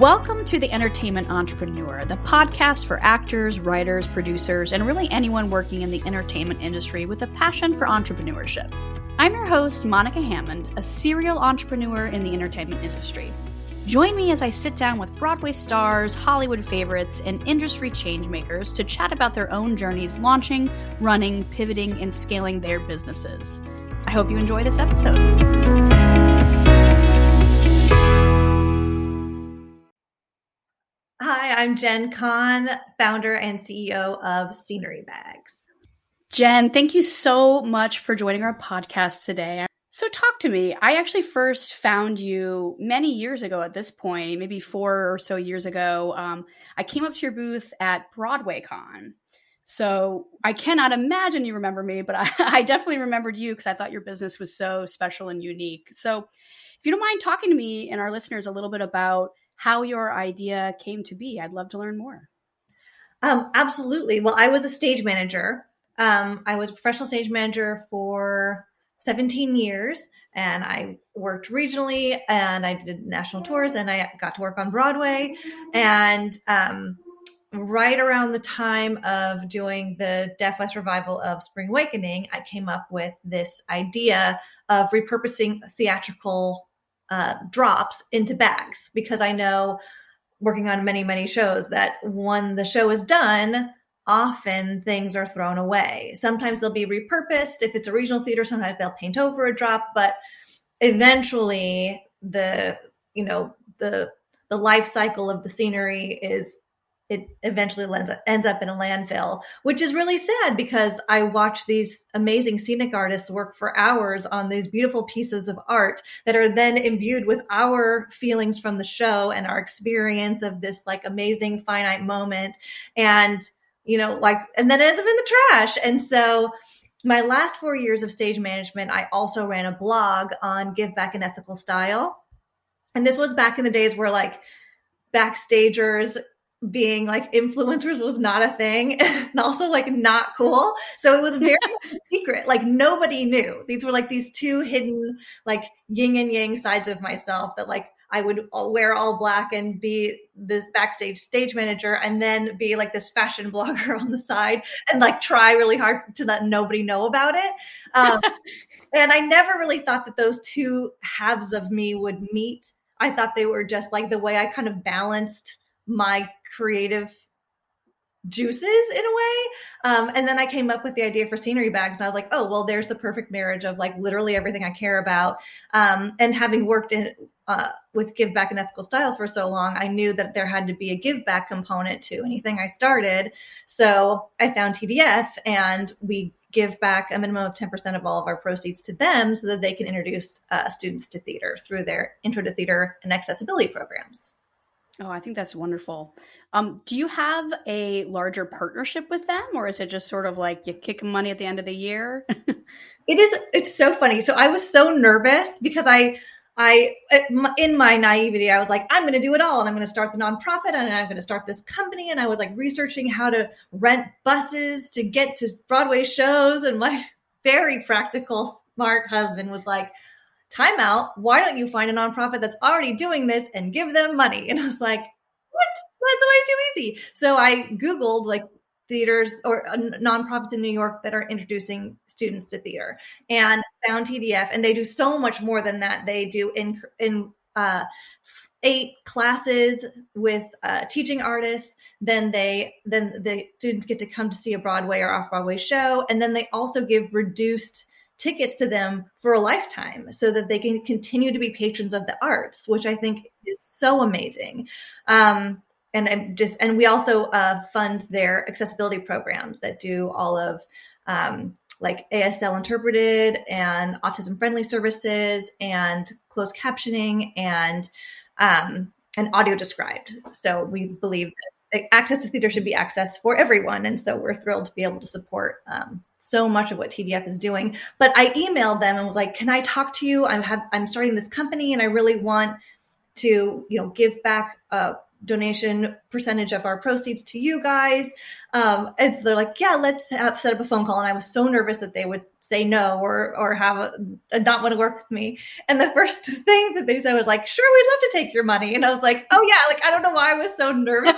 Welcome to The Entertainment Entrepreneur, the podcast for actors, writers, producers, and really anyone working in the entertainment industry with a passion for entrepreneurship. I'm your host, Monica Hammond, a serial entrepreneur in the entertainment industry. Join me as I sit down with Broadway stars, Hollywood favorites, and industry changemakers to chat about their own journeys launching, running, pivoting, and scaling their businesses. I hope you enjoy this episode. Hi, I'm Jen Kahn, founder and CEO of Scenery Bags. Jen, thank you so much for joining our podcast today. So, talk to me. I actually first found you many years ago at this point, maybe four or so years ago. Um, I came up to your booth at BroadwayCon. So, I cannot imagine you remember me, but I, I definitely remembered you because I thought your business was so special and unique. So, if you don't mind talking to me and our listeners a little bit about how your idea came to be, I'd love to learn more. Um, absolutely. Well, I was a stage manager. Um, I was a professional stage manager for 17 years and I worked regionally and I did national tours and I got to work on Broadway. And um, right around the time of doing the Deaf West revival of Spring Awakening, I came up with this idea of repurposing theatrical uh, drops into bags because I know working on many, many shows that when the show is done, often things are thrown away. Sometimes they'll be repurposed. If it's a regional theater, sometimes they'll paint over a drop, but eventually the, you know, the the life cycle of the scenery is it eventually ends up, ends up in a landfill, which is really sad because I watch these amazing scenic artists work for hours on these beautiful pieces of art that are then imbued with our feelings from the show and our experience of this like amazing finite moment. And you know, like, and then it ends up in the trash. And so, my last four years of stage management, I also ran a blog on give back and ethical style. And this was back in the days where like backstagers being like influencers was not a thing and also like not cool. So it was very secret. Like nobody knew. These were like these two hidden like yin and yang sides of myself that like I would wear all black and be this backstage stage manager and then be like this fashion blogger on the side and like try really hard to let nobody know about it. Um, and I never really thought that those two halves of me would meet. I thought they were just like the way I kind of balanced my creative juices in a way. Um, and then I came up with the idea for scenery bags, and I was like, oh, well, there's the perfect marriage of like literally everything I care about. Um, and having worked in uh, with give back and ethical style for so long, I knew that there had to be a give back component to anything I started. So I found TDF, and we give back a minimum of 10% of all of our proceeds to them so that they can introduce uh, students to theater through their intro to theater and accessibility programs. Oh, I think that's wonderful. Um, do you have a larger partnership with them, or is it just sort of like you kick money at the end of the year? it is. It's so funny. So I was so nervous because I, I, in my naivety, I was like, I'm going to do it all, and I'm going to start the nonprofit, and I'm going to start this company, and I was like researching how to rent buses to get to Broadway shows, and my very practical, smart husband was like time out. Why don't you find a nonprofit that's already doing this and give them money? And I was like, what? That's way too easy. So I Googled like theaters or uh, nonprofits in New York that are introducing students to theater and found TDF. And they do so much more than that. They do in, in, uh, eight classes with uh, teaching artists then they then the students get to come to see a broadway or off broadway show and then they also give reduced tickets to them for a lifetime so that they can continue to be patrons of the arts, which I think is so amazing. Um, and I'm just and we also uh, fund their accessibility programs that do all of um, like ASL interpreted and autism friendly services and closed captioning and um, and audio described. So we believe that access to theater should be access for everyone, and so we're thrilled to be able to support um, so much of what TDF is doing. But I emailed them and was like, "Can I talk to you? I'm have I'm starting this company and I really want to, you know, give back a donation percentage of our proceeds to you guys. Um, and so they're like, yeah, let's have, set up a phone call. And I was so nervous that they would say no or or have a, a not want to work with me. And the first thing that they said was like, sure, we'd love to take your money. And I was like, oh yeah, like I don't know why I was so nervous.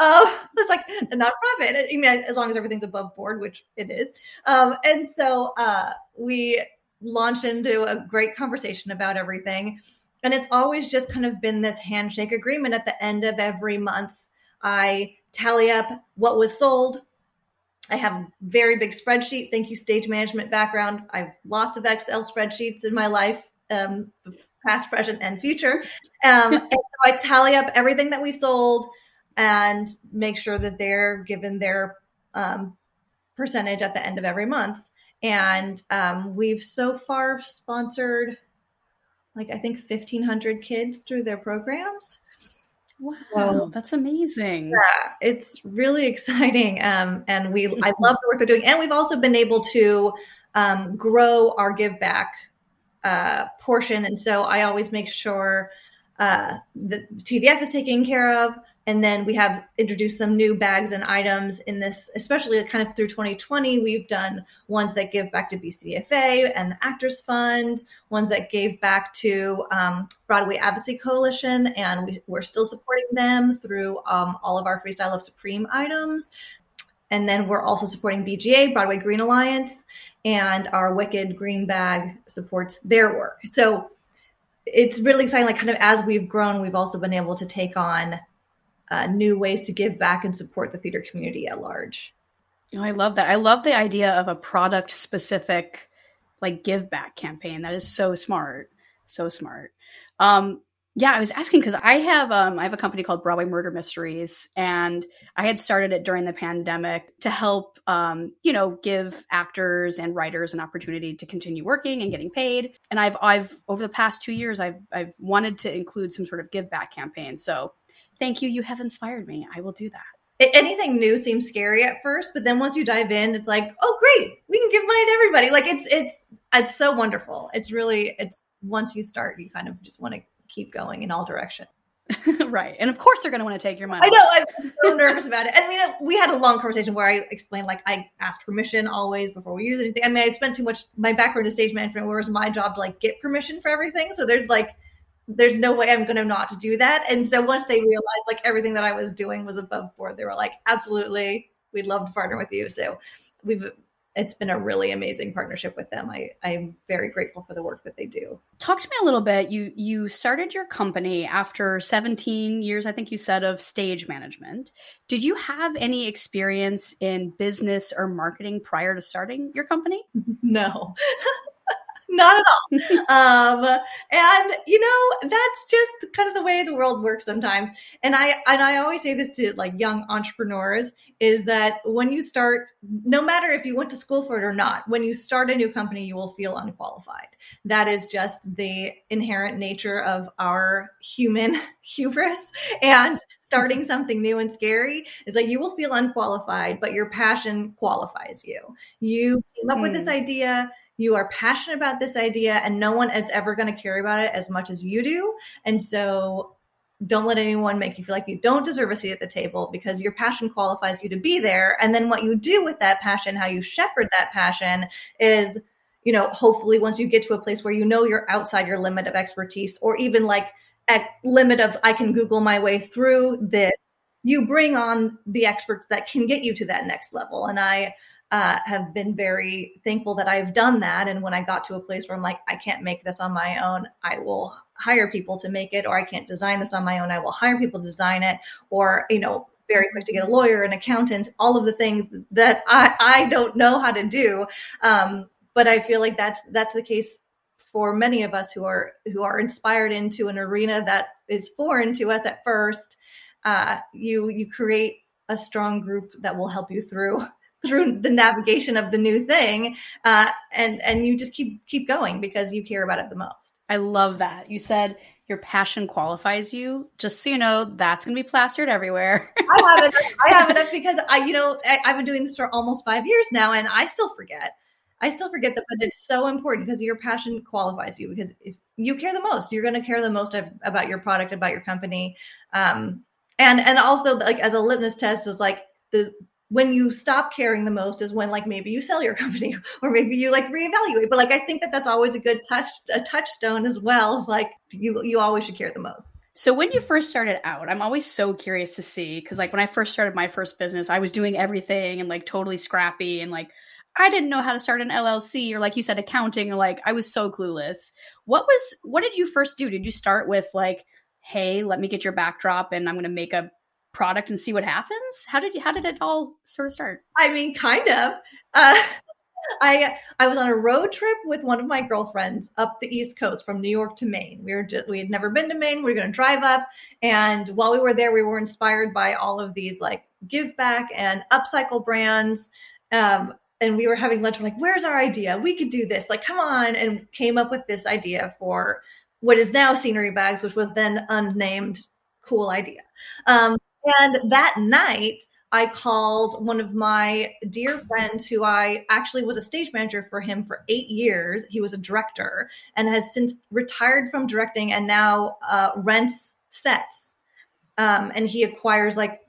Uh, it's like a nonprofit. I mean, as long as everything's above board, which it is. Um, and so uh, we launched into a great conversation about everything. And it's always just kind of been this handshake agreement at the end of every month. I tally up what was sold. I have a very big spreadsheet. Thank you, stage management background. I have lots of Excel spreadsheets in my life, um, past, present, and future. Um, and so I tally up everything that we sold and make sure that they're given their um, percentage at the end of every month. And um, we've so far sponsored, like, I think 1,500 kids through their programs. Wow, so, that's amazing. Yeah, it's really exciting. Um, and we, I love the work they're doing. And we've also been able to um, grow our give back uh, portion. And so I always make sure uh, that TDF is taken care of. And then we have introduced some new bags and items in this, especially kind of through 2020. We've done ones that give back to BC/EFA and the Actors Fund, ones that gave back to um, Broadway Advocacy Coalition, and we, are still supporting them through um, all of our Freestyle Love Supreme items. And then we're also supporting BGA, Broadway Green Alliance, and our Wicked Green Bag supports their work. So it's really exciting. Like, kind of as we've grown, we've also been able to take on uh, new ways to give back and support the theater community at large. Oh, I love that. I love the idea of a product specific like give back campaign. That is so smart. So smart. Um, yeah, I was asking because I have um, I have a company called Broadway Murder Mysteries, and I had started it during the pandemic to help um, you know give actors and writers an opportunity to continue working and getting paid. And I've I've over the past two years I've I've wanted to include some sort of give back campaign. So thank you. You have inspired me. I will do that. anything new seems scary at first, but then once you dive in, it's like, oh, great, we can give money to everybody. Like it's it's it's so wonderful. It's really it's once you start, you kind of just want to keep going in all directions. right, and of course they're going to want to take your money. I know. I'm so nervous about it. I mean, we had a long conversation where I explained like I asked permission always before we use anything. I mean, I spent too much my background in stage management, where it was my job to like get permission for everything. So there's like there's no way I'm going to not do that. And so once they realized like everything that I was doing was above board, they were like, absolutely, we'd love to partner with you. So we've, it's been a really amazing partnership with them. I, I'm very grateful for the work that they do. Talk to me a little bit. You you started your company after 17 years, I think you said, of stage management. Did you have any experience in business or marketing prior to starting your company? No. not at all. um, and you know, that's just kind of the way the world works sometimes. And I and I always say this to like young entrepreneurs is that when you start, no matter if you went to school for it or not, when you start a new company, you will feel unqualified. That is just the inherent nature of our human hubris. And starting something new and scary is like you will feel unqualified, but your passion qualifies you. You came up mm. with this hmm. idea you are passionate about this idea and no one is ever going to care about it as much as you do. And so don't let anyone make you feel like you don't deserve a seat at the table because your passion qualifies you to be there. And then what you do with that passion how you shepherd that passion is you know hopefully once you get to a place where you know you're outside your limit of expertise or even like at limit of i can google my way through this you bring on the experts that can get you to that next level. And i uh, have been very thankful that I've done that. And when I got to a place where I'm like, I can't make this on my own, I will hire people to make it, or I can't design this on my own, I will hire people to design it, or, you know, very quick to get a lawyer, an accountant, all of the things that I, I don't know how to do. Um, but I feel like that's that's the case for many of us who are who are inspired into an arena that is foreign to us at first. Uh, you you create a strong group that will help you through through the navigation of the new thing uh, and and you just keep keep going because you care about it the most. I love that. You said your passion qualifies you. Just so you know that's going to be plastered everywhere. I have it. I have it because i you know I, i've been doing this for almost five years now and i still forget. I still forget that but it's so important because your passion qualifies you because if you care the most you're going to care the most about your product about your company. Um, and and also like as a litmus test is like the when you stop caring the most is when like maybe you sell your company or maybe you like reevaluate but like i think that that's always a good touch a touchstone as well is like you you always should care the most so when you first started out i'm always so curious to see because like when i first started my first business i was doing everything and like totally scrappy and like I didn't know how to start an LLC or like you said accounting like I was so clueless. What was what did you first do? Did you start with like hey, let me get your backdrop and I'm going to make a product and see what happens? How did you, how did it all sort of start? I mean, kind of. Uh, I I was on a road trip with one of my girlfriends up the East Coast from New York to Maine. We were just we had never been to Maine. We were going to drive up, and while we were there, we were inspired by all of these like give back and upcycle brands. Um, and we were having lunch. We're like, "Where's our idea? We could do this! Like, come on!" And came up with this idea for what is now Scenery Bags, which was then unnamed cool idea. Um, and that night, I called one of my dear friends who I actually was a stage manager for him for eight years. He was a director and has since retired from directing and now uh, rents sets. Um, and he acquires like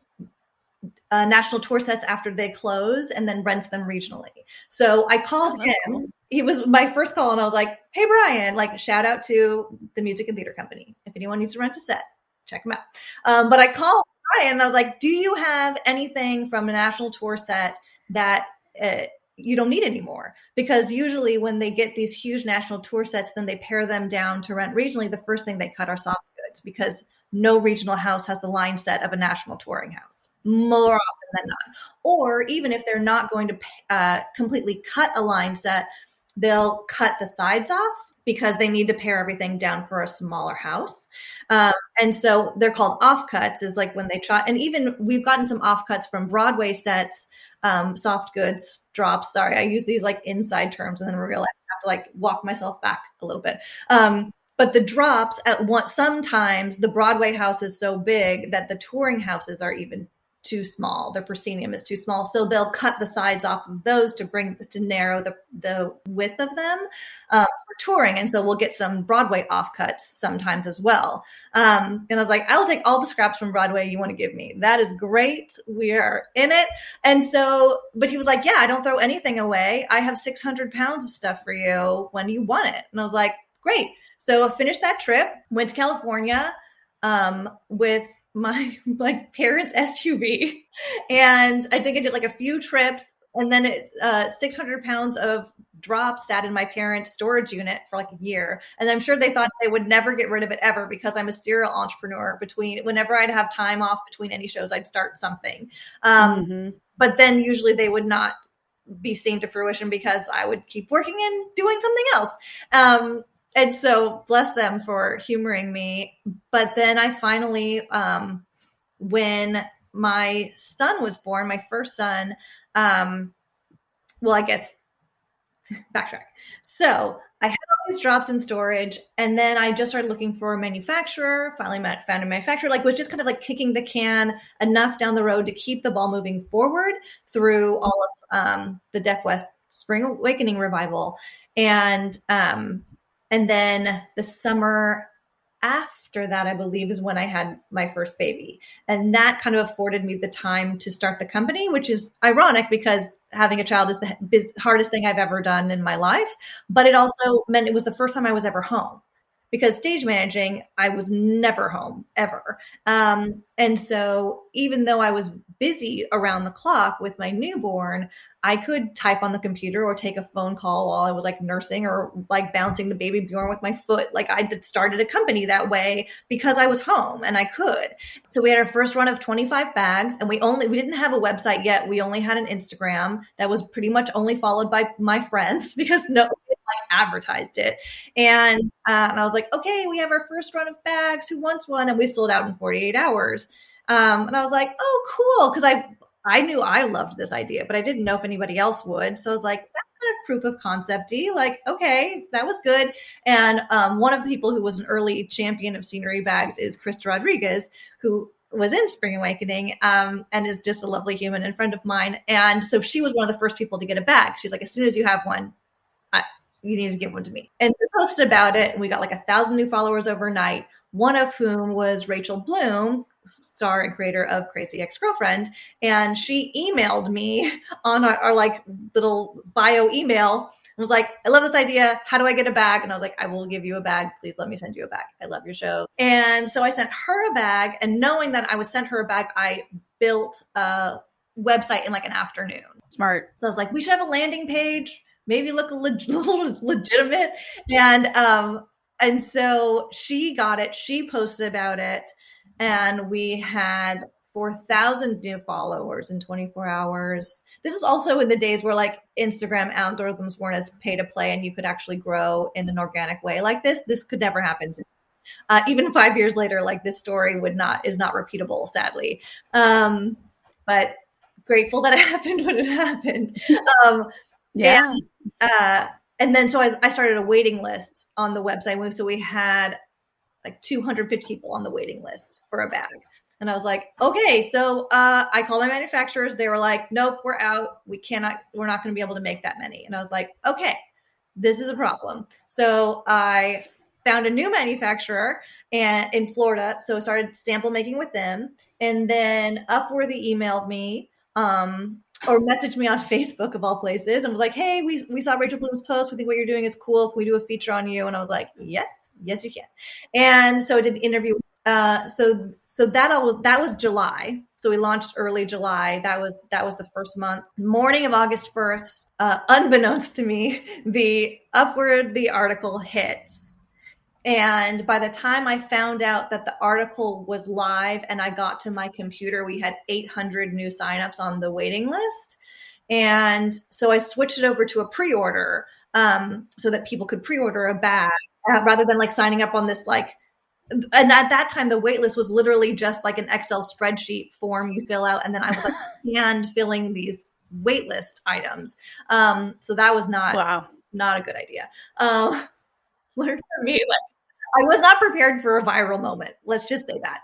uh, national tour sets after they close and then rents them regionally. So I called oh, him. Cool. He was my first call, and I was like, "Hey, Brian! Like, shout out to the Music and Theater Company. If anyone needs to rent a set, check them out." Um, but I called And I was like, "Do you have anything from a national tour set that?" Uh, you don't need anymore because usually when they get these huge national tour sets then they pare them down to rent regionally the first thing they cut are soft goods because no regional house has the line set of a national touring house more often than not. Or even if they're not going to uh, completely cut a line set, they'll cut the sides off because they need to pare everything down for a smaller house. Um, and so they're called offcuts, is like when they try, and even we've gotten some offcuts from Broadway sets, um, soft goods drops. Sorry, I use these like inside terms and then realize I have to like walk myself back a little bit. Um, but the drops at one sometimes the Broadway house is so big that the touring houses are even too small. The proscenium is too small. So they'll cut the sides off of those to bring to narrow the, the width of them um, for touring. And so we'll get some Broadway offcuts sometimes as well. Um, and I was like, I'll take all the scraps from Broadway you want to give me. That is great. We are in it. And so, but he was like, Yeah, I don't throw anything away. I have 600 pounds of stuff for you when you want it. And I was like, Great. So I finished that trip, went to California um, with my like parents' SUV, and I think I did like a few trips, and then it uh, 600 pounds of drops sat in my parents' storage unit for like a year, and I'm sure they thought they would never get rid of it ever because I'm a serial entrepreneur. Between whenever I'd have time off between any shows, I'd start something. Um, mm-hmm. But then usually they would not be seen to fruition because I would keep working and doing something else. Um, and so bless them for humoring me. But then I finally, um, when my son was born, my first son, um, well, I guess backtrack. So I had all these drops in storage, and then I just started looking for a manufacturer. Finally, met, found a manufacturer, like was just kind of like kicking the can enough down the road to keep the ball moving forward through all of um, the Deaf West Spring Awakening revival, and um, and then the summer after that, I believe, is when I had my first baby. And that kind of afforded me the time to start the company, which is ironic because having a child is the hardest thing I've ever done in my life. But it also meant it was the first time I was ever home because stage managing, I was never home ever. Um, and so even though I was busy around the clock with my newborn, I could type on the computer or take a phone call while I was like nursing or like bouncing the baby Bjorn with my foot. Like I started a company that way because I was home and I could. So we had our first run of 25 bags and we only, we didn't have a website yet. We only had an Instagram that was pretty much only followed by my friends because no advertised it. And, uh, and I was like, okay, we have our first run of bags. Who wants one? And we sold out in 48 hours. Um, and I was like, oh, cool. Because I I knew I loved this idea, but I didn't know if anybody else would. So I was like, that's kind of proof of concepty. Like, okay, that was good. And um, one of the people who was an early champion of scenery bags is Krysta Rodriguez, who was in Spring Awakening um, and is just a lovely human and friend of mine. And so she was one of the first people to get a bag. She's like, as soon as you have one, you need to give one to me. And we posted about it, and we got like a thousand new followers overnight. One of whom was Rachel Bloom, star and creator of Crazy Ex Girlfriend, and she emailed me on our, our like little bio email and was like, I love this idea. How do I get a bag? And I was like, I will give you a bag. Please let me send you a bag. I love your show. And so I sent her a bag. And knowing that I would send her a bag, I built a website in like an afternoon. Smart. So I was like, we should have a landing page, maybe look a little legitimate. And um, and so she got it. She posted about it, and we had 4,000 new followers in 24 hours. This is also in the days where like Instagram algorithms weren't as pay to play and you could actually grow in an organic way like this. This could never happen. To, uh, even five years later, like this story would not, is not repeatable, sadly. Um, but grateful that it happened when it happened. Um, yeah. And, uh, and then so I, I started a waiting list on the website. So we had like 250 people on the waiting list for a bag. And I was like, okay, so uh, I called my manufacturers. They were like, nope, we're out. We cannot, we're not going to be able to make that many. And I was like, okay, this is a problem. So I found a new manufacturer and in Florida. So I started sample making with them. And then Upworthy emailed me um, or messaged me on Facebook of all places and was like, hey, we, we saw Rachel Bloom's post. We think what you're doing is cool. Can we do a feature on you? And I was like, yes, yes, you can. And so I did an interview uh, so so that all was that was July. So we launched early July. That was that was the first month. Morning of August first, uh, unbeknownst to me, the Upworthy article hits. And by the time I found out that the article was live and I got to my computer, we had 800 new signups on the waiting list. And so I switched it over to a pre-order um, so that people could pre-order a bag uh, rather than like signing up on this like and at that time the wait list was literally just like an excel spreadsheet form you fill out and then i was like hand filling these wait list items. Um so that was not wow. not a good idea. Um learn for me like i was not prepared for a viral moment let's just say that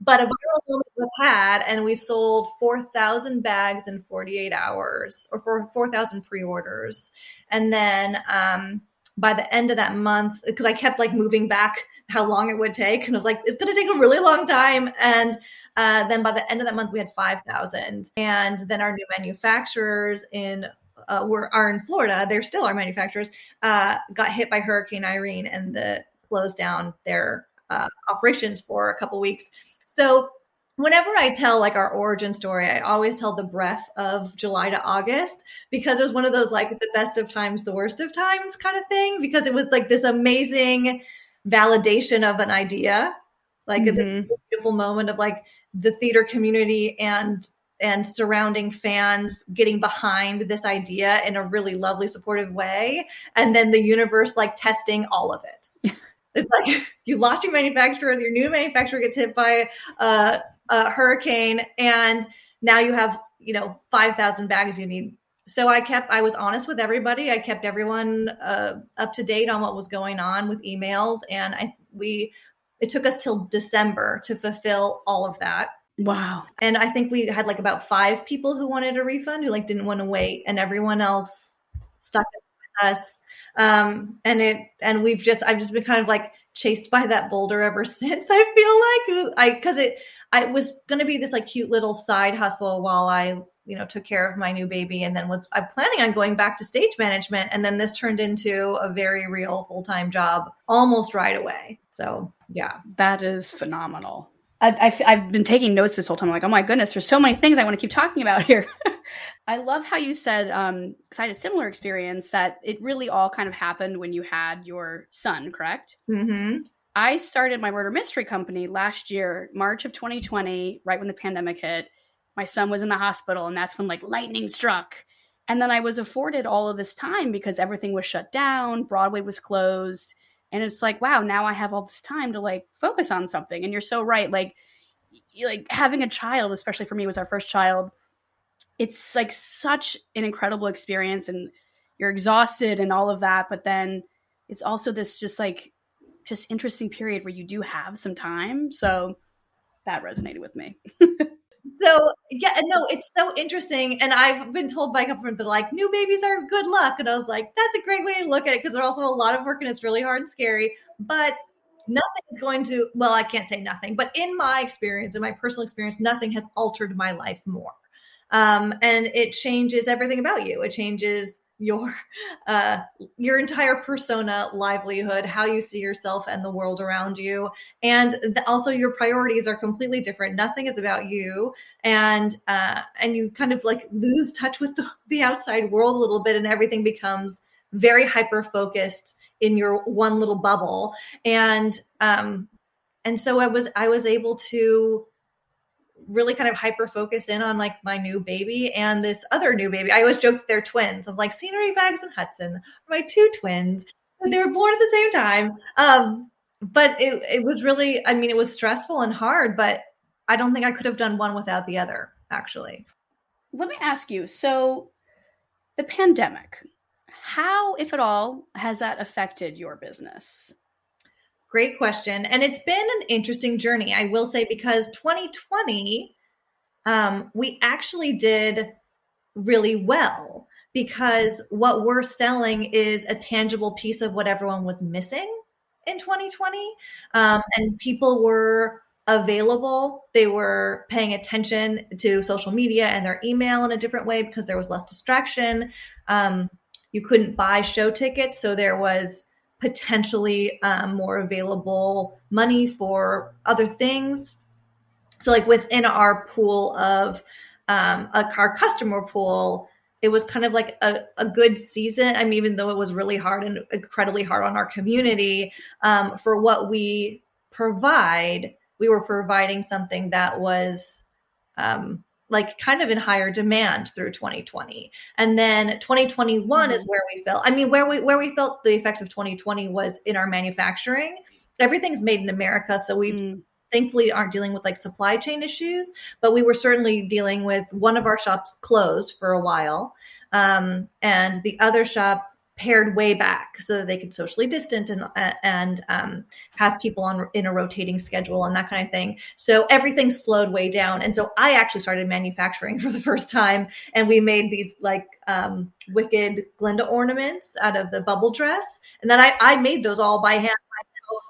but a viral moment was had and we sold 4000 bags in 48 hours or for 4000 pre-orders and then um by the end of that month because i kept like moving back how long it would take. And I was like, it's going to take a really long time. And uh, then by the end of that month, we had 5,000. And then our new manufacturers in uh, were are in Florida. They're still our manufacturers. Uh, got hit by Hurricane Irene and the closed down their uh, operations for a couple weeks. So whenever I tell like our origin story, I always tell the breath of July to August because it was one of those like the best of times, the worst of times kind of thing. Because it was like this amazing validation of an idea, like mm-hmm. this beautiful moment of like the theater community and and surrounding fans getting behind this idea in a really lovely supportive way and then the universe like testing all of it it's like you lost your manufacturer and your new manufacturer gets hit by a, a hurricane and now you have you know 5000 bags you need so I kept I was honest with everybody. I kept everyone uh, up to date on what was going on with emails, and I we it took us till December to fulfill all of that. Wow. And I think we had like about five people who wanted a refund who like didn't want to wait, and everyone else stuck with us. Um, and it and we've just I've just been kind of like chased by that boulder ever since. I feel like. I because it I was going to be this like cute little side hustle while I you know took care of my new baby. And then was i'm planning on going back to stage management. And then this turned into a very real full-time job almost right away. So yeah. That is phenomenal I, have been taking notes this whole time. I'm like, oh my goodness, there's so many things I want to keep talking about here. I love how you said, um, because I had a similar experience that it really all kind of happened when you had your son, correct? Mm-hmm. I started my murder mystery company last year, March of 2020, right when the pandemic hit my son was in the hospital and that's when like lightning struck and then i was afforded all of this time because everything was shut down broadway was closed and it's like wow now i have all this time to like focus on something. And you're so right like like having a child especially for me was our first child it's like such an incredible experience and you're exhausted and all of that but then it's also this just like just interesting period where you do have some time. So that resonated with me so yeah, no, it's so interesting. And I've been told by a couple are like, new babies are good luck. And I was like, that's a great way to look at it because they're also a lot of work and it's really hard and scary. But nothing is going to, well, I can't say nothing, but in my experience, in my personal experience, nothing has altered my life more. Um, and it changes everything about you. It changes your uh, your entire persona, livelihood, how you see yourself and the world around you, and also your priorities are completely different. Nothing is about you, and uh, and you kind of like lose touch with the, the outside world a little bit, and everything becomes very hyper focused in your one little bubble, and um, and so I was I was able to really kind of hyper focus in on like my new baby and this other new baby. I always joke they're twins. I'm like scenery bags and Hudson, my two twins. They were born at the same time. Um, but it, it was really, I mean, it was stressful and hard, but I don't think I could have done one without the other, actually. Let me ask you so, the pandemic, how, if at all, has that affected your business? Great question. And it's been an interesting journey, I will say, because 2020, um, we actually did really well because what we're selling is a tangible piece of what everyone was missing in 2020. Um, and people were available. They were paying attention to social media and their email in a different way because there was less distraction. Um, you couldn't buy show tickets. So there was potentially um, more available money for other things. So, like within our pool of um, a, our customer pool, it was kind of like a, a good season. I mean, even though it was really hard and incredibly hard on our community, um, for what we provide, we were providing something that was um, like kind of in higher demand through 2020 and then 2021 mm-hmm. is where we felt i mean where we where we felt the effects of 2020 was in our manufacturing everything's made in america so we mm. thankfully aren't dealing with like supply chain issues but we were certainly dealing with one of our shops closed for a while um, and the other shop pared way back so that they could socially distant and and um, have people on in a rotating schedule and that kind of thing. So everything slowed way down, and so I actually started manufacturing for the first time, and we made these like um, wicked Glinda ornaments out of the bubble dress, and then I I made those all by hand myself.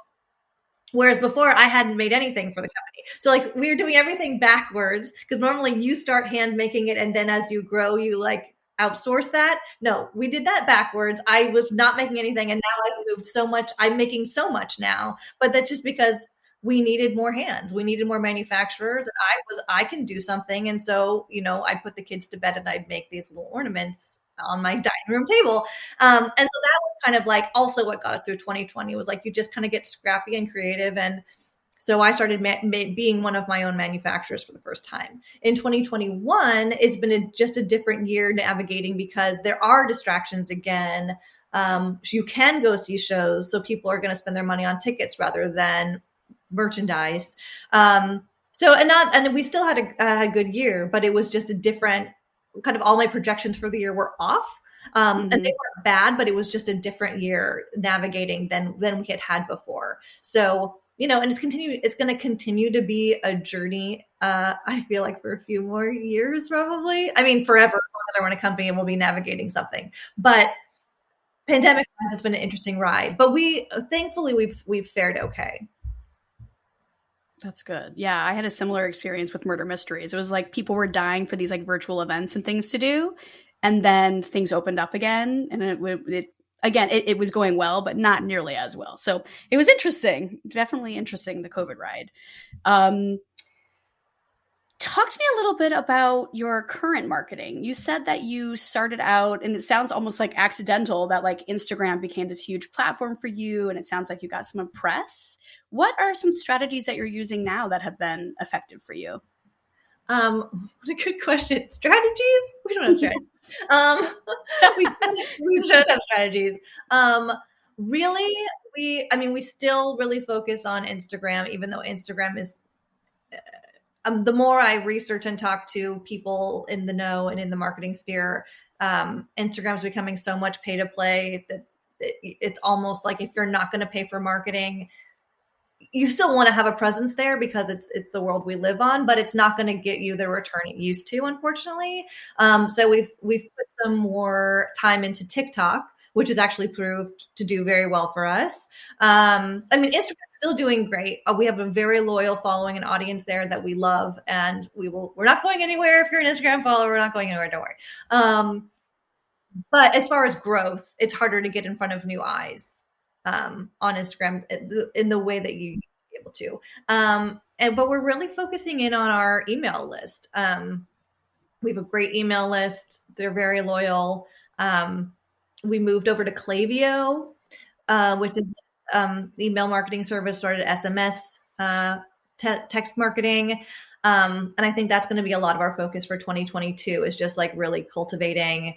Whereas before I hadn't made anything for the company. So like we were doing everything backwards because normally you start hand making it and then as you grow you like outsource that. No, we did that backwards. I was not making anything and now I've moved so much. I'm making so much now, but that's just because we needed more hands. We needed more manufacturers and I was I can do something and so, you know, I put the kids to bed and I'd make these little ornaments on my dining room table. Um, and so that was kind of like also what got through 2020 was like you just kind of get scrappy and creative and so I started ma- ma- being one of my own manufacturers for the first time. In 2021, it's been a, just a different year navigating because there are distractions again. Um, you can go see shows, so people are going to spend their money on tickets rather than merchandise. Um, so and not and we still had a, a, good year, but it was just a different kind of all my projections for the year were off. Um, mm-hmm. and they weren't bad, but it was just a different year navigating than than we had had before. So you know, and it's continue. It's going to continue to be a journey. Uh, I feel like for a few more years, probably. I mean, forever. As I run a company and we'll be navigating something. But pandemic wise, it's been an interesting ride. But we, thankfully, we've we've fared okay. That's good. Yeah, I had a similar experience with murder mysteries. It was like people were dying for these like virtual events and things to do, and then things opened up again, and it it again, it, it, was going well, but not nearly as well. So it was interesting, definitely interesting, the COVID ride. Um, talk to me a little bit about your current marketing. You said that you started out, and it sounds almost like accidental that like Instagram became this huge platform for you, and it sounds like you got some press. What are some strategies that you're using now that have been effective for you? Um, what a good question. Strategies? We don't have strategies. um, we, we should have strategies. Um, really, we, I mean, we still really focus on Instagram, even though Instagram is, uh, um, the more I research and talk to people in the know and in the marketing sphere, um, Instagram is becoming so much pay to play that it's almost like if you're not going to pay for marketing, you still want to have a presence there because it's it's the world we live on, but it's not going to get you the return it used to, unfortunately. Um, so we've we've put some more time into TikTok, which has actually proved to do very well for us. Um, I mean, Instagram still doing great. Uh, we have a very loyal following and audience there that we love, and we will. We're not going anywhere. If you're an Instagram follower, we're not going anywhere. Don't worry. Um, but as far as growth, it's harder to get in front of new eyes um, on Instagram in the way that you used to be able to. Um, and but we're really focusing in on our email list. Um, we have a great email list. They're very loyal. Um, we moved over to Klaviyo, uh, which is um, email marketing service, started SMS uh, te- text marketing. Um, and I think that's going to be a lot of our focus for 2022 is just like really cultivating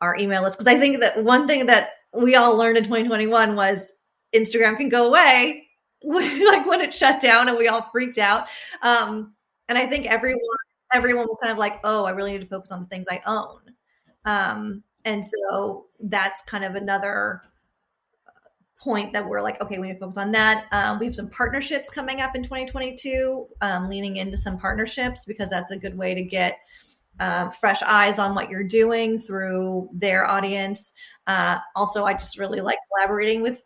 our email list. Because I think that one thing that we all learned in 2021 was Instagram can go away, like when it shut down and we all freaked out. Um, and I think everyone everyone will kind of like, oh, I really need to focus on the things I own. Um, and so that's kind of another point that we're like, okay, we need to focus on that. Um, we have some partnerships coming up in 2022, um, leaning into some partnerships because that's a good way to get uh, fresh eyes on what you're doing through their audience. Uh, also, I just really like collaborating with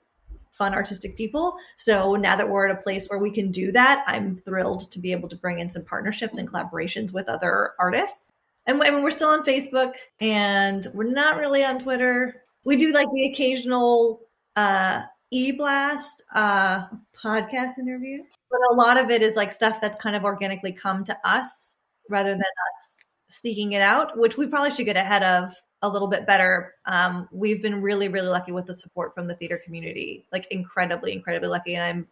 fun artistic people. So now that we're at a place where we can do that, I'm thrilled to be able to bring in some partnerships and collaborations with other artists. And we're still on Facebook and we're not really on Twitter. We do like the occasional uh, e-blast uh, podcast interview, but a lot of it is like stuff that's kind of organically come to us rather than us seeking it out, which we probably should get ahead of a little bit better. Um, we've been really, really lucky with the support from the theater community, like incredibly, incredibly lucky, and I'm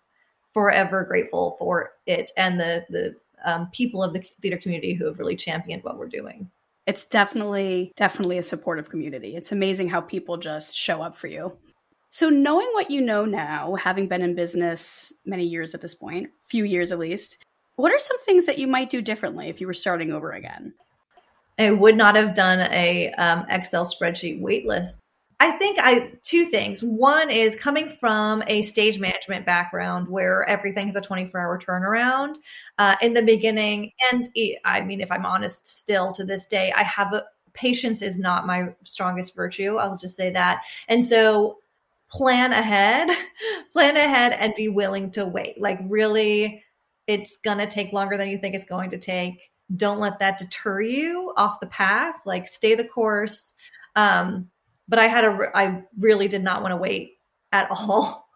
forever grateful for it and the the um, people of the theater community who have really championed what we're doing. It's definitely, definitely a supportive community. It's amazing how people just show up for you. So, knowing what you know now, having been in business many years at this point, few years at least, what are some things that you might do differently if you were starting over again? I would not have done a um, Excel spreadsheet waitlist. I think I two things. One is coming from a stage management background where everything's a 24 hour turnaround. Uh, in the beginning, and I mean, if I'm honest, still to this day, I have a patience is not my strongest virtue. I'll just say that. And so plan ahead, plan ahead and be willing to wait. Like, really, it's to take longer than you think it's going to take. Don't let that deter you off the path. Like, stay the course. Um, but I had a, I really did not want to wait at all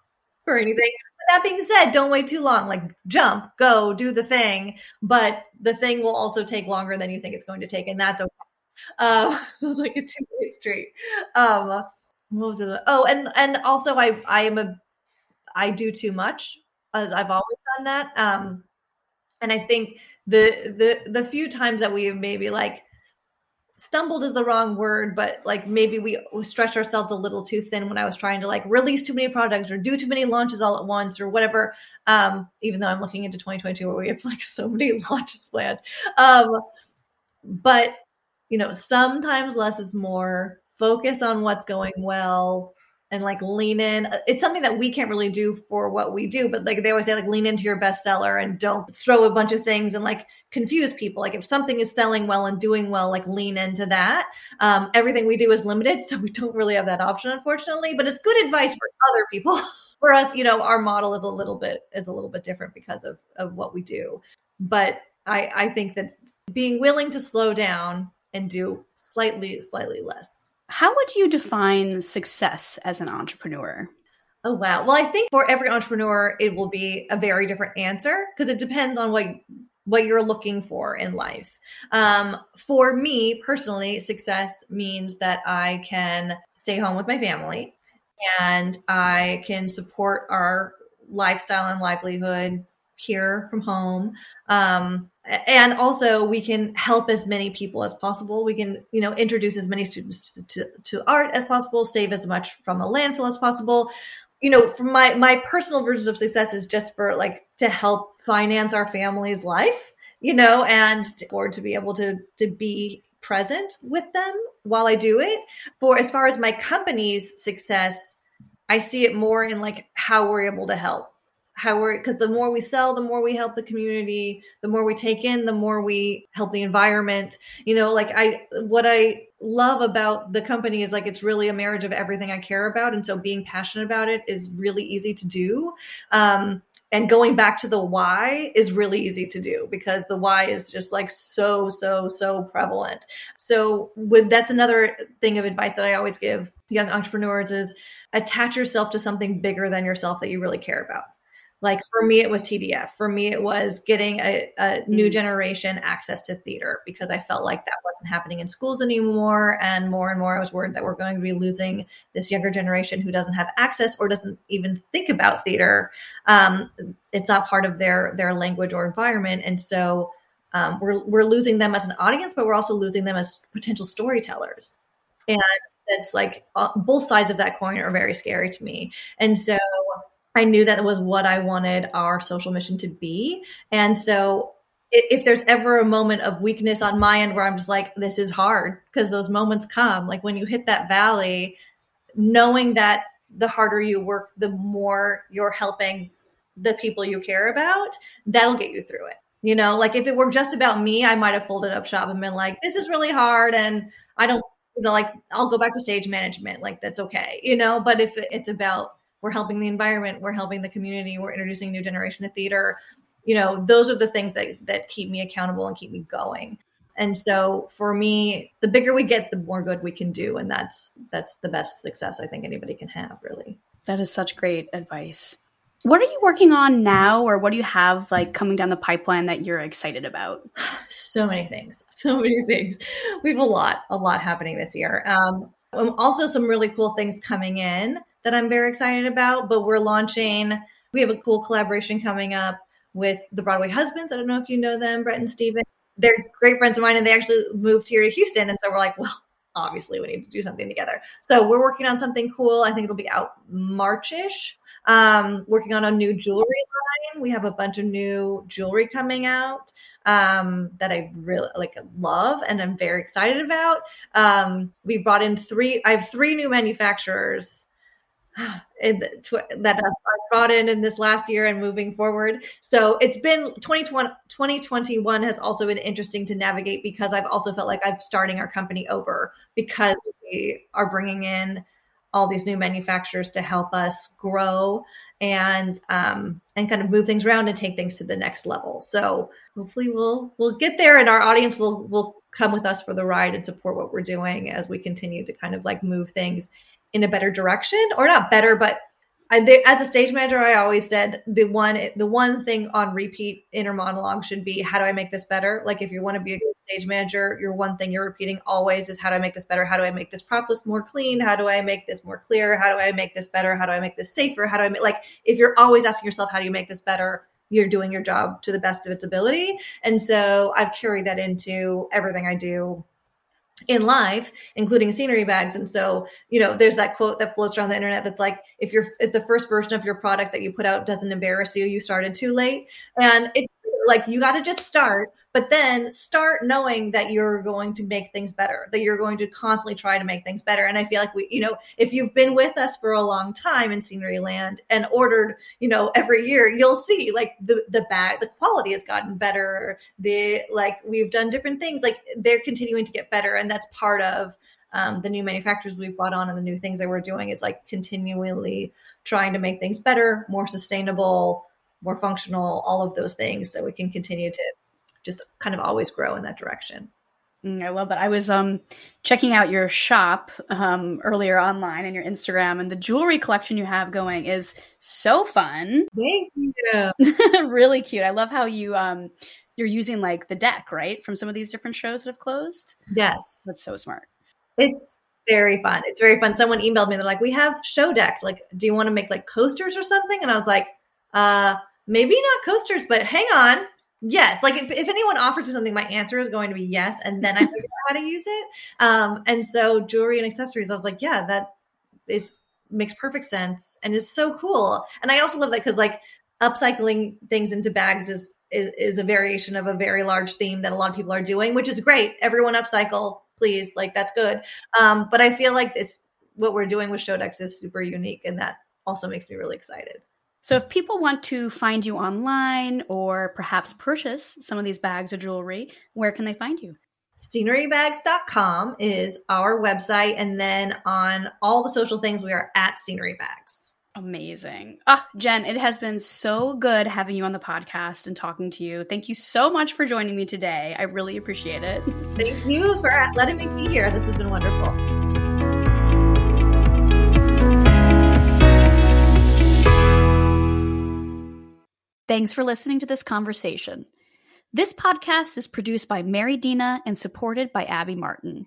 for anything. But that being said, don't wait too long. Like, jump, go, do the thing. But the thing will also take longer than you think it's going to take. And that's okay. Um, so it's like a two way street. Um, what was it? Oh, and and also I I am a I do too much. I've always done that. Um, and I think the the the few times that we have maybe like stumbled is the wrong word, but like maybe we stretched ourselves a little too thin when I was trying to like release too many products or do too many launches all at once or whatever. Um, even though I'm looking into 2022 where we have like so many launches planned. Um, but you know, sometimes less is more focus on what's going well and like lean in. It's something that we can't really do for what we do, but like they always say, like lean into your bestseller and don't throw a bunch of things and like confuse people. Like if something is selling well and doing well, like lean into that. Um, everything we do is limited, so we don't really have that option, unfortunately. But it's good advice for other people. for us, you know, our model is a little bit is a little bit different because of of what we do. But I I think that being willing to slow down and do slightly slightly less how would you define success as an entrepreneur? Oh, wow. Well, I think for every entrepreneur, it will be a very different answer because it depends on what what you're looking for in life. Um, for me personally, success means that I can stay home with my family and I can support our lifestyle and livelihood here from home. Um, and also we can help as many people as possible. We can, you know, introduce as many students to, to, to art as possible, save as much from a landfill as possible. You know, from my my personal versions of success is just for like to help finance our family's life, you know, and or to be able to to be present with them while I do it. For as far as my company's success, I see it more in like how we're able to help how we're because the more we sell the more we help the community the more we take in the more we help the environment. You know like i what i love about the company is like it's really a marriage of everything i care about and so being passionate about it is really easy to do. Um and going back to the why is really easy to do because the why is just like so so so prevalent. So with that's another thing of advice that i always give young entrepreneurs is attach yourself to something bigger than yourself that you really care about like for me, it was TDF. For me, it was getting a, a new mm. generation access to theater because I felt like that wasn't happening in schools anymore. And more and more, I was worried that we're going to be losing this younger generation who doesn't have access or doesn't even think about theater. Um, it's not part of their their language or environment, and so um, we're we're losing them as an audience, but we're also losing them as potential storytellers. And that's like uh, both sides of that coin are very scary to me. And so I knew that was what I wanted our social mission to be. And so if there's ever a moment of weakness on my end where I'm just like, this is hard, because those moments come, like when you hit that valley, knowing that the harder you work, the more you're helping the people you care about, that'll get you through it. You know, like if it were just about me, I might have folded up shop and been like, this is really hard. And I don't, you know, like I'll go back to stage management. Like that's okay, you know, but if it's about we're helping the environment we're helping the community we're introducing a new generation of theater. You know those are the things that that keep me accountable and keep me going. And so for me the bigger we get the more good we can do. And that's that's the best success i think anybody can have really. That is such great advice. What are you working on now or what do you have like coming down the pipeline that you're excited about? So many things. So many things. We have a lot a lot happening this year. Um, also some really cool things coming in that I'm very excited about. But we're launching, we have a cool collaboration coming up with the Broadway Husbands. I don't know if you know them, Brett and Steven. They're great friends of mine and they actually moved here to Houston. And so we're like, well, obviously we need to do something together. So we're working on something cool. I think it'll be out Marchish. Um, working on a new jewelry line. We have a bunch of new jewelry coming out um, that I really like love and I'm very excited about. Um, we brought in three. I have three new manufacturers that I brought in in this last year and moving forward. So it's been 2020, 2021 has also been interesting to navigate because I've also felt like I'm starting our company over because we are bringing in all these new manufacturers to help us grow and um, and kind of move things around and take things to the next level. So hopefully we'll we'll get there and our audience will will come with us for the ride and support what we're doing as we continue to kind of like move things in a better direction or not better but I, they, as a stage manager i always said the one the one thing on repeat inner monologue should be how do i make this better? Like if you want to be a good stage manager your one thing you're repeating always is how do i make this better? How do i make this prop list more clean? How do i make this more clear? How do i make this better? How do i make this safer? How do i make like if you're always asking yourself how do you make this better? You're doing your job to the best of its ability. And so i've carried that into everything i do in life, including scenery bags. And so, you know, there's that quote that floats around the internet that's like, if you're if the first version of your product that you put out doesn't embarrass you, you started too late. And it's like you got to just start but then start knowing that you're going to make things better that you're going to constantly try to make things better. And i feel like we you know if you've been with us for a long time in scenery land and ordered you know every year you'll see like the the bag the quality has gotten better. The like we've done different things. Like they're continuing to get better. And that's part of um, the new manufacturers we've brought on and the new things that we're doing is like continually trying to make things better more sustainable more functional, all of those things so we can continue to just kind of always grow in that direction. Mm, I love that. I was um, checking out your shop um, earlier online and your Instagram, and the jewelry collection you have going is so fun. Thank you. really cute. I love how you um, you're using like the deck right from some of these different shows that have closed. Yes, that's so smart. It's very fun. It's very fun. Someone emailed me. They're like, "We have show deck. Like, do you want to make like coasters or something?" And I was like, uh, maybe not coasters, but hang on. Yes, like if, if, anyone offers me something, my answer is going to be yes, and then I figure out how to use it. Um, and so jewelry and accessories, I was like, yeah, that is makes perfect sense and is so cool. And I also love that because like upcycling things into bags is, is is a variation of a very large theme that a lot of people are doing, which is great. Everyone upcycle, please, like that's good. Um, but I feel like it's what we're doing with Showdex is super unique, and that also makes me really excited. So, if people want to find you online or perhaps purchase some of these bags or jewelry, where can they find you? Scenerybags.com is our website. And then on all the social things, we are at Scenery Bags. Amazing. Ah, Jen, it has been so good having you on the podcast and talking to you. Thank you so much for joining me today. I really appreciate it. Thank you for letting me be here. This has been wonderful. Thanks for listening to this conversation. This podcast is produced by Mary Dina and supported by Abby Martin.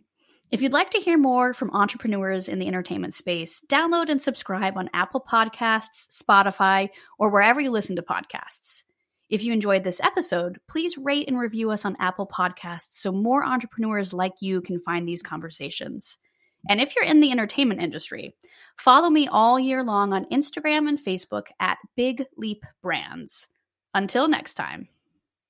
If you'd like to hear more from entrepreneurs in the entertainment space, download and subscribe on Apple Podcasts, Spotify, or wherever you listen to podcasts. If you enjoyed this episode, please rate and review us on Apple Podcasts so more entrepreneurs like you can find these conversations. And if you're in the entertainment industry, follow me all year long on Instagram and Facebook at Big Leap Brands. Until next time.